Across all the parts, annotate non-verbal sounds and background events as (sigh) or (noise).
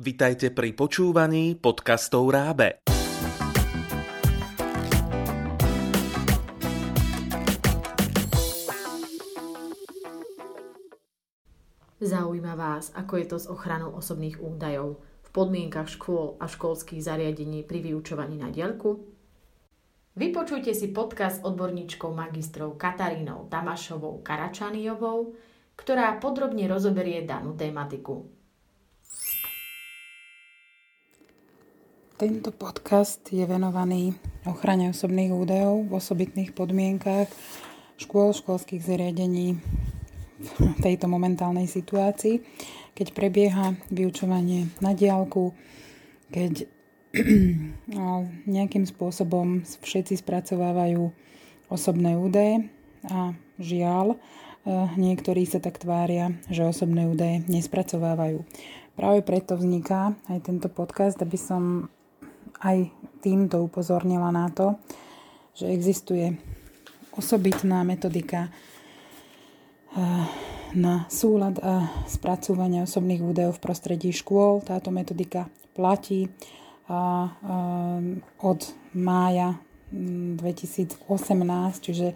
Vitajte pri počúvaní podcastov Rábe. Zaujíma vás, ako je to s ochranou osobných údajov v podmienkach škôl a školských zariadení pri vyučovaní na diaľku? Vypočujte si podcast odborníčkou magistrov Katarínou Tamašovou Karačaniovou, ktorá podrobne rozoberie danú tematiku. Tento podcast je venovaný ochrane osobných údajov v osobitných podmienkách škôl, školských zariadení v tejto momentálnej situácii, keď prebieha vyučovanie na diálku, keď (clears throat) nejakým spôsobom všetci spracovávajú osobné údaje a žiaľ, e, niektorí sa tak tvária, že osobné údaje nespracovávajú. Práve preto vzniká aj tento podcast, aby som aj týmto upozornila na to, že existuje osobitná metodika e, na súlad a spracúvanie osobných údajov v prostredí škôl. Táto metodika platí a, od mája 2018, mm, čiže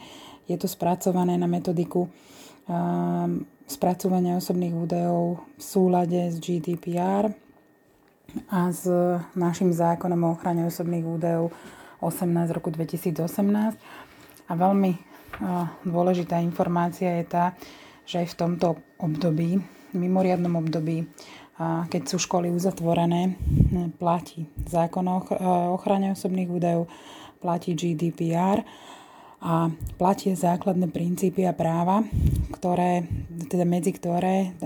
je to spracované na metodiku spracovania osobných údajov v súlade s GDPR a s našim zákonom o ochrane osobných údajov 18 roku 2018. A veľmi dôležitá informácia je tá, že aj v tomto období, mimoriadnom období, keď sú školy uzatvorené, platí zákon o ochrane osobných údajov, platí GDPR a platia základné princípy a práva, ktoré, teda medzi ktoré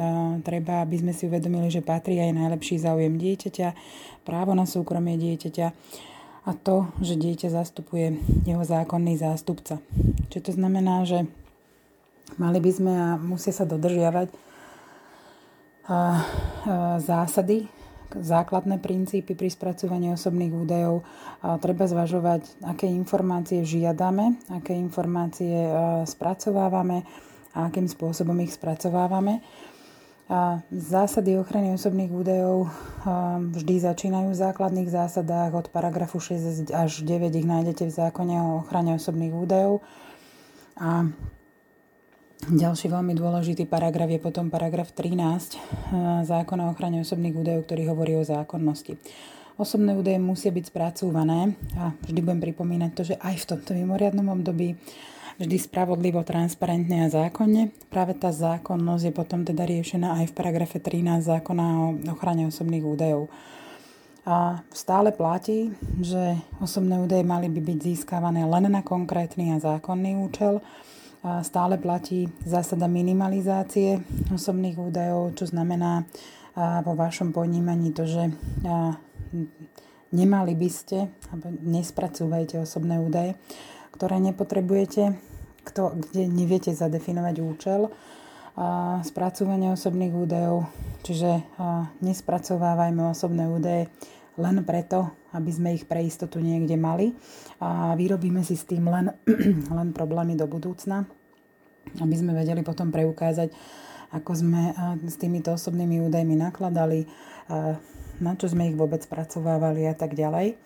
treba, aby sme si uvedomili, že patrí aj najlepší záujem dieťaťa, právo na súkromie dieťaťa a to, že dieťa zastupuje jeho zákonný zástupca. Čiže to znamená, že mali by sme a musia sa dodržiavať zásady, základné princípy pri spracovaní osobných údajov. Treba zvažovať, aké informácie žiadame, aké informácie spracovávame a akým spôsobom ich spracovávame. Zásady ochrany osobných údajov vždy začínajú v základných zásadách. Od paragrafu 6 až 9 ich nájdete v zákone o ochrane osobných údajov. A ďalší veľmi dôležitý paragraf je potom paragraf 13 eh, zákona o ochrane osobných údajov, ktorý hovorí o zákonnosti. Osobné údaje musia byť spracúvané a vždy budem pripomínať to, že aj v tomto mimoriadnom období vždy spravodlivo, transparentne a zákonne. Práve tá zákonnosť je potom teda riešená aj v paragrafe 13 zákona o ochrane osobných údajov. A stále platí, že osobné údaje mali by byť získavané len na konkrétny a zákonný účel stále platí zásada minimalizácie osobných údajov, čo znamená vo vašom ponímaní to, že nemali by ste, alebo nespracúvajte osobné údaje, ktoré nepotrebujete, kde neviete zadefinovať účel spracúvania osobných údajov, čiže nespracovávajme osobné údaje len preto, aby sme ich pre istotu niekde mali a vyrobíme si s tým len, (clears throat) len problémy do budúcna, aby sme vedeli potom preukázať, ako sme s týmito osobnými údajmi nakladali, na čo sme ich vôbec spracovávali a tak ďalej.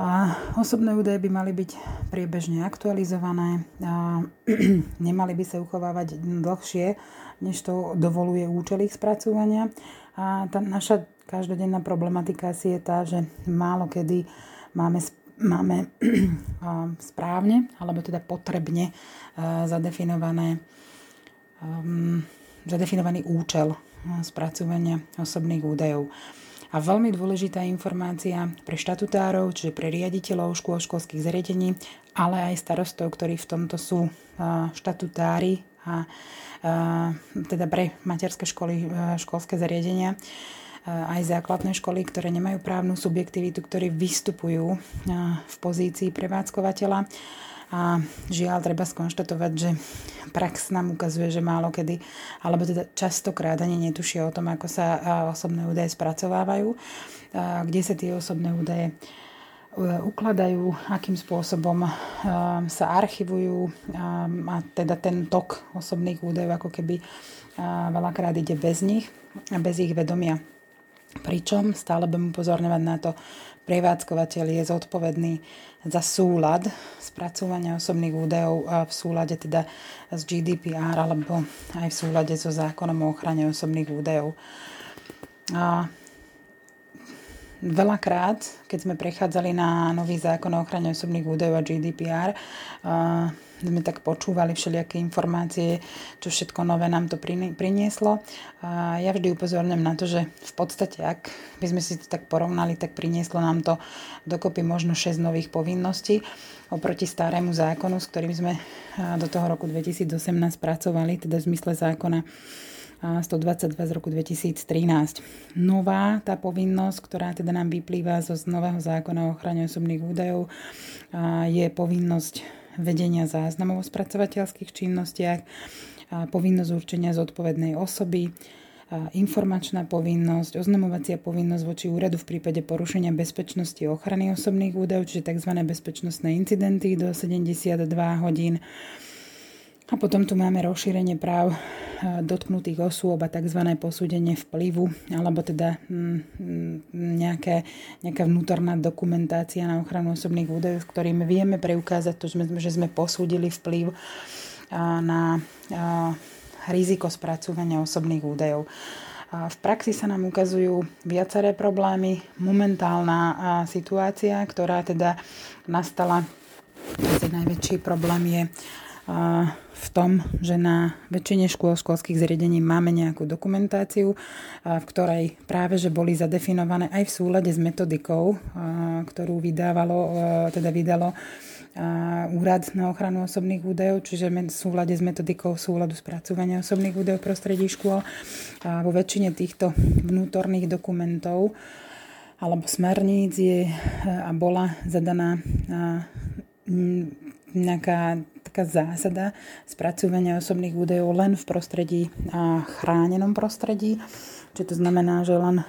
A osobné údaje by mali byť priebežne aktualizované, a (clears throat) nemali by sa uchovávať dlhšie, než to dovoluje účel ich spracovania. A tá naša každodenná problematika asi je tá, že málo kedy máme, máme (clears throat) správne, alebo teda potrebne zadefinované, um, zadefinovaný účel spracovania osobných údajov. A veľmi dôležitá informácia pre štatutárov, čiže pre riaditeľov škôl, školských zariadení, ale aj starostov, ktorí v tomto sú štatutári a teda pre materské školy, školské zariadenia, aj základné školy, ktoré nemajú právnu subjektivitu, ktorí vystupujú v pozícii prevádzkovateľa. A žiaľ, treba skonštatovať, že prax nám ukazuje, že málo kedy, alebo teda častokrát ani netušia o tom, ako sa osobné údaje spracovávajú, kde sa tie osobné údaje e, ukladajú, akým spôsobom sa archivujú a teda ten tok osobných údajov ako keby veľakrát ide bez nich a bez ich vedomia. Pričom stále budem upozorňovať na to, prevádzkovateľ je zodpovedný za súlad spracovania osobných údajov v súlade teda s GDPR alebo aj v súlade so zákonom o ochrane osobných údajov. A veľakrát, keď sme prechádzali na nový zákon o ochrane osobných údajov a GDPR, sme tak počúvali všelijaké informácie, čo všetko nové nám to prinieslo. A ja vždy upozorňujem na to, že v podstate, ak by sme si to tak porovnali, tak prinieslo nám to dokopy možno 6 nových povinností oproti starému zákonu, s ktorým sme do toho roku 2018 pracovali, teda v zmysle zákona 122 z roku 2013. Nová tá povinnosť, ktorá teda nám vyplýva zo nového zákona o ochrane osobných údajov, je povinnosť vedenia záznamov o spracovateľských činnostiach, povinnosť určenia zodpovednej osoby, informačná povinnosť, oznamovacia povinnosť voči úradu v prípade porušenia bezpečnosti ochrany osobných údajov, čiže tzv. bezpečnostné incidenty do 72 hodín. A potom tu máme rozšírenie práv dotknutých osôb a tzv. posúdenie vplyvu, alebo teda mm, mm, nejaké, nejaká vnútorná dokumentácia na ochranu osobných údajov, s ktorými vieme preukázať to, že sme posúdili vplyv na riziko spracovania osobných údajov. V praxi sa nám ukazujú viaceré problémy. Momentálna situácia, ktorá teda nastala, najväčší problém je v tom, že na väčšine škôl, školských zriadení máme nejakú dokumentáciu, v ktorej práve že boli zadefinované aj v súlade s metodikou, ktorú vydávalo, teda vydalo Úrad na ochranu osobných údajov, čiže v súlade s metodikou súladu spracovania osobných údajov v prostredí škôl. A vo väčšine týchto vnútorných dokumentov alebo smerníc je a bola zadaná nejaká taká zásada spracovania osobných údajov len v prostredí a chránenom prostredí, čiže to znamená, že len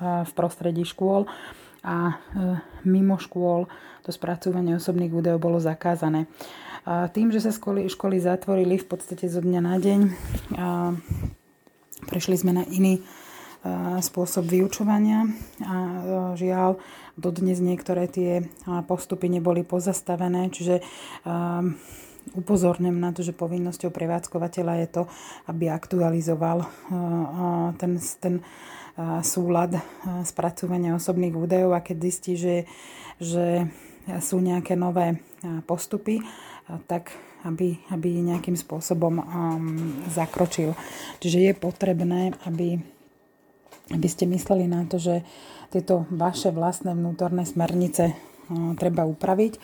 v prostredí škôl a e, mimo škôl to spracovanie osobných údajov bolo zakázané. Tým, že sa školy, školy zatvorili v podstate zo dňa na deň, prešli sme na iný spôsob vyučovania a e, žiaľ, dodnes niektoré tie postupy neboli pozastavené, čiže upozorňujem na to, že povinnosťou prevádzkovateľa je to, aby aktualizoval ten, ten súlad spracovania osobných údajov a keď zistí, že, že sú nejaké nové postupy, tak aby, aby nejakým spôsobom um, zakročil. Čiže je potrebné, aby aby ste mysleli na to, že tieto vaše vlastné vnútorné smernice treba upraviť,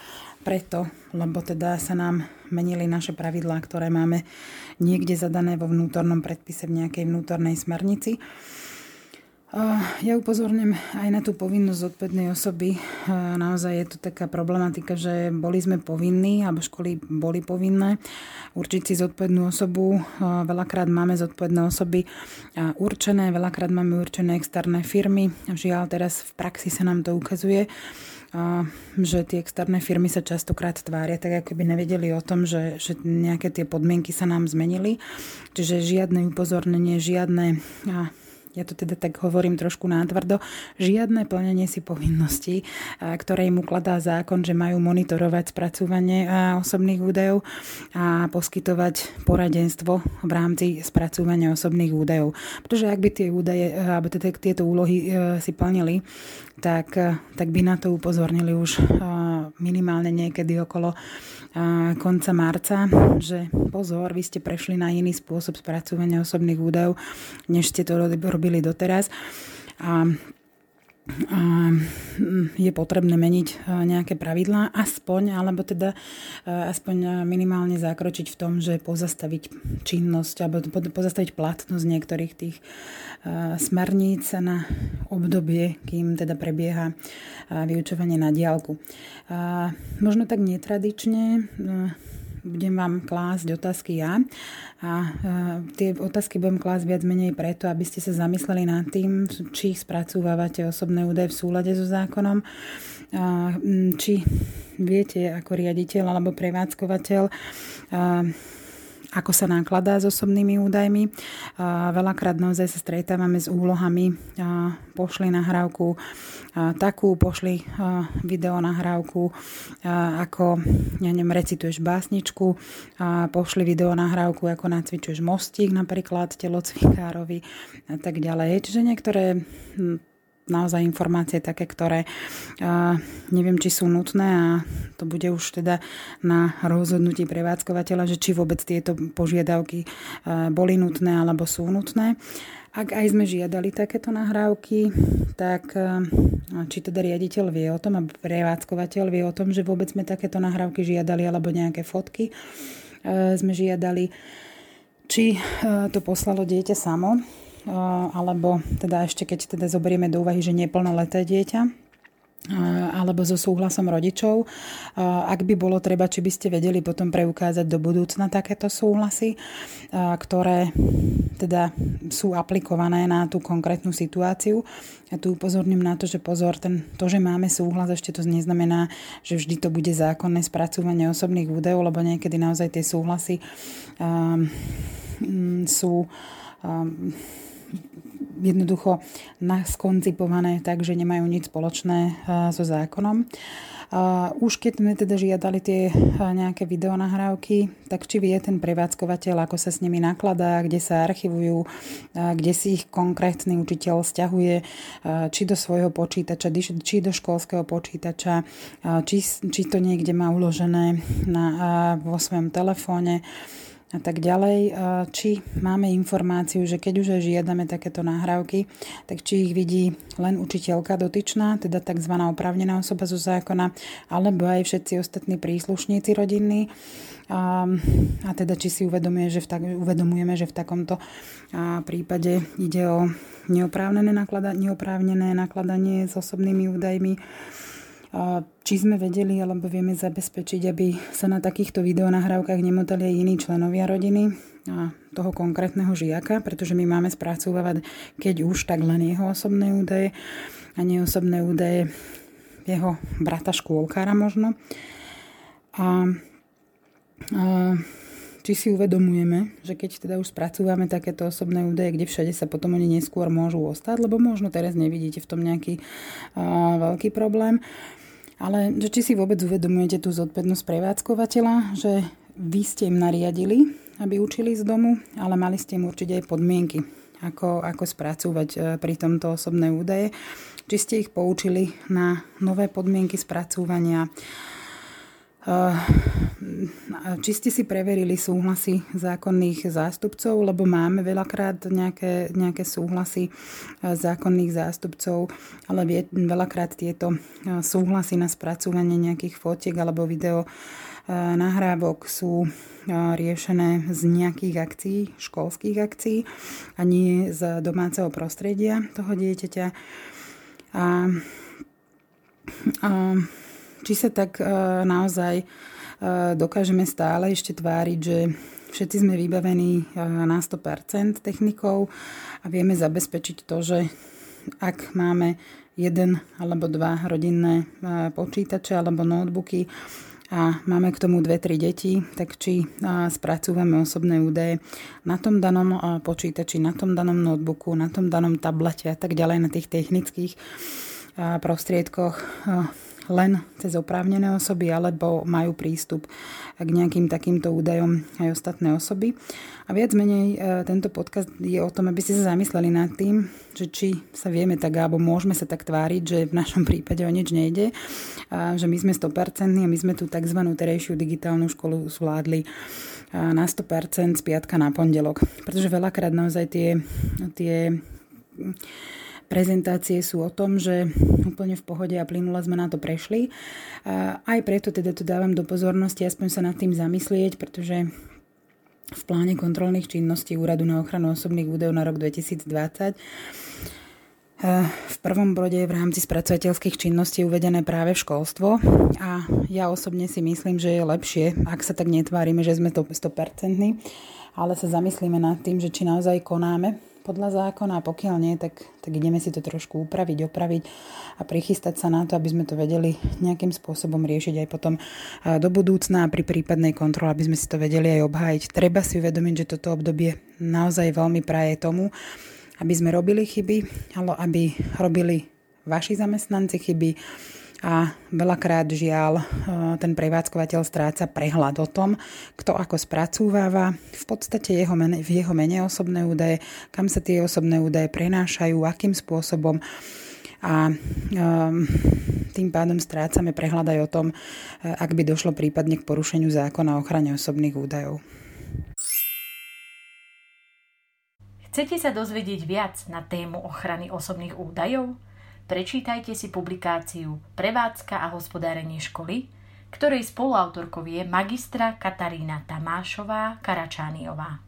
preto, lebo teda sa nám menili naše pravidlá, ktoré máme niekde zadané vo vnútornom predpise v nejakej vnútornej smernici. Ja upozorním aj na tú povinnosť zodpovednej osoby. Naozaj je to taká problematika, že boli sme povinní, alebo školy boli povinné určiť si zodpovednú osobu. Veľakrát máme zodpovedné osoby určené, veľakrát máme určené externé firmy. Žiaľ, teraz v praxi sa nám to ukazuje, že tie externé firmy sa častokrát tvária tak, ako by nevedeli o tom, že, že nejaké tie podmienky sa nám zmenili. Čiže žiadne upozornenie, žiadne ja to teda tak hovorím trošku nátvrdo, žiadne plnenie si povinností, ktoré im ukladá zákon, že majú monitorovať spracúvanie osobných údajov a poskytovať poradenstvo v rámci spracúvania osobných údajov. Pretože ak by tie údaje, alebo teda tieto úlohy e, si plnili, tak, tak by na to upozornili už minimálne niekedy okolo konca marca, že pozor, vy ste prešli na iný spôsob spracovania osobných údajov, než ste to robili doteraz. A je potrebné meniť e, nejaké pravidlá, aspoň, alebo teda e, aspoň minimálne zakročiť v tom, že pozastaviť činnosť alebo pozastaviť platnosť niektorých tých e, smerníc na obdobie, kým teda prebieha vyučovanie na diálku. Možno tak netradične budem vám klásť otázky ja. A e, tie otázky budem klásť viac menej preto, aby ste sa zamysleli nad tým, či spracúvávate osobné údaje v súlade so zákonom, či viete ako riaditeľ alebo prevádzkovateľ ako sa nakladá s osobnými údajmi. Veľakrát naozaj sa stretávame s úlohami pošli nahrávku takú, pošli video nahrávku ako, ja neviem, recituješ básničku, pošli video nahrávku ako nacvičuješ mostík napríklad telocvikárovi a tak ďalej. Čiže niektoré naozaj informácie také, ktoré neviem, či sú nutné a to bude už teda na rozhodnutí prevádzkovateľa, že či vôbec tieto požiadavky boli nutné alebo sú nutné. Ak aj sme žiadali takéto nahrávky, tak či teda riaditeľ vie o tom a prevádzkovateľ vie o tom, že vôbec sme takéto nahrávky žiadali alebo nejaké fotky sme žiadali, či to poslalo dieťa samo alebo teda ešte keď teda zoberieme do úvahy, že neplnoleté dieťa, alebo so súhlasom rodičov. Ak by bolo treba, či by ste vedeli potom preukázať do budúcna takéto súhlasy, ktoré teda sú aplikované na tú konkrétnu situáciu. Ja tu upozorním na to, že pozor, ten, to, že máme súhlas, ešte to neznamená, že vždy to bude zákonné spracúvanie osobných údajov, lebo niekedy naozaj tie súhlasy um, sú um, jednoducho naskoncipované tak, že nemajú nič spoločné eh, so zákonom. Už keď sme teda žiadali tie eh, nejaké videonahrávky, tak či vie ten prevádzkovateľ, ako sa s nimi nakladá, kde sa archivujú, eh, kde si ich konkrétny učiteľ stiahuje, či do svojho počítača, či do školského počítača, či, či to niekde má uložené na, vo svojom telefóne a tak ďalej. Či máme informáciu, že keď už žiadame takéto náhrávky, tak či ich vidí len učiteľka dotyčná, teda tzv. oprávnená osoba zo zákona, alebo aj všetci ostatní príslušníci rodinní. A, a teda či si uvedomuje, že v tak, uvedomujeme, že v takomto prípade ide o neoprávnené, naklada, neoprávnené nakladanie s osobnými údajmi či sme vedeli alebo vieme zabezpečiť, aby sa na takýchto videonahrávkach nemotali aj iní členovia rodiny a toho konkrétneho žiaka, pretože my máme spracovávať, keď už, tak len jeho osobné údaje a neosobné údaje jeho brata škôlkára možno. A, a či si uvedomujeme, že keď teda už spracúvame takéto osobné údaje, kde všade sa potom oni neskôr môžu ostať, lebo možno teraz nevidíte v tom nejaký a, veľký problém, ale že či si vôbec uvedomujete tú zodpovednosť prevádzkovateľa, že vy ste im nariadili, aby učili z domu, ale mali ste im určite aj podmienky, ako, ako spracúvať e, pri tomto osobné údaje. Či ste ich poučili na nové podmienky spracúvania, či ste si preverili súhlasy zákonných zástupcov, lebo máme veľakrát nejaké, nejaké súhlasy zákonných zástupcov, ale vie, veľakrát tieto súhlasy na spracúvanie nejakých fotiek alebo video nahrávok sú riešené z nejakých akcií, školských akcií a nie z domáceho prostredia toho dieťaťa. A, a či sa tak e, naozaj e, dokážeme stále ešte tváriť, že všetci sme vybavení e, na 100% technikou a vieme zabezpečiť to, že ak máme jeden alebo dva rodinné počítače alebo notebooky a máme k tomu dve, tri deti, tak či spracúvame osobné údaje na tom danom počítači, na tom danom notebooku, na tom danom tablete a tak ďalej, na tých technických prostriedkoch len cez oprávnené osoby alebo majú prístup k nejakým takýmto údajom aj ostatné osoby. A viac menej e, tento podcast je o tom, aby ste sa zamysleli nad tým, že či sa vieme tak, alebo môžeme sa tak tváriť, že v našom prípade o nič nejde, a že my sme 100% a my sme tú tzv. terejšiu digitálnu školu zvládli na 100% z piatka na pondelok. Pretože veľakrát naozaj tie, tie prezentácie sú o tom, že úplne v pohode a plynule sme na to prešli. A aj preto teda to dávam do pozornosti, aspoň sa nad tým zamyslieť, pretože v pláne kontrolných činností Úradu na ochranu osobných údajov na rok 2020 v prvom bode v rámci spracovateľských činností uvedené práve školstvo a ja osobne si myslím, že je lepšie, ak sa tak netvárime, že sme to 100%, ale sa zamyslíme nad tým, že či naozaj konáme podľa zákona a pokiaľ nie, tak, tak ideme si to trošku upraviť, opraviť a prichystať sa na to, aby sme to vedeli nejakým spôsobom riešiť aj potom do budúcna a pri prípadnej kontrole, aby sme si to vedeli aj obhájiť. Treba si uvedomiť, že toto obdobie naozaj veľmi praje tomu, aby sme robili chyby, ale aby robili vaši zamestnanci chyby, a veľakrát žiaľ e, ten prevádzkovateľ stráca prehľad o tom, kto ako spracúváva v podstate jeho mene, v jeho mene osobné údaje, kam sa tie osobné údaje prenášajú, akým spôsobom a um, tým pádom strácame prehľad aj o tom, e, ak by došlo prípadne k porušeniu zákona o ochrane osobných údajov. Chcete sa dozvedieť viac na tému ochrany osobných údajov? Prečítajte si publikáciu Prevádzka a hospodárenie školy, ktorej spoluautorkou je magistra Katarína Tamášová Karačániová.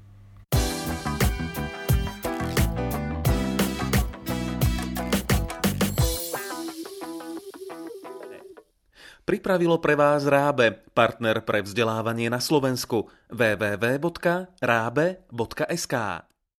Pripravilo pre vás Rábe, partner pre vzdelávanie na Slovensku www.rábe.sk.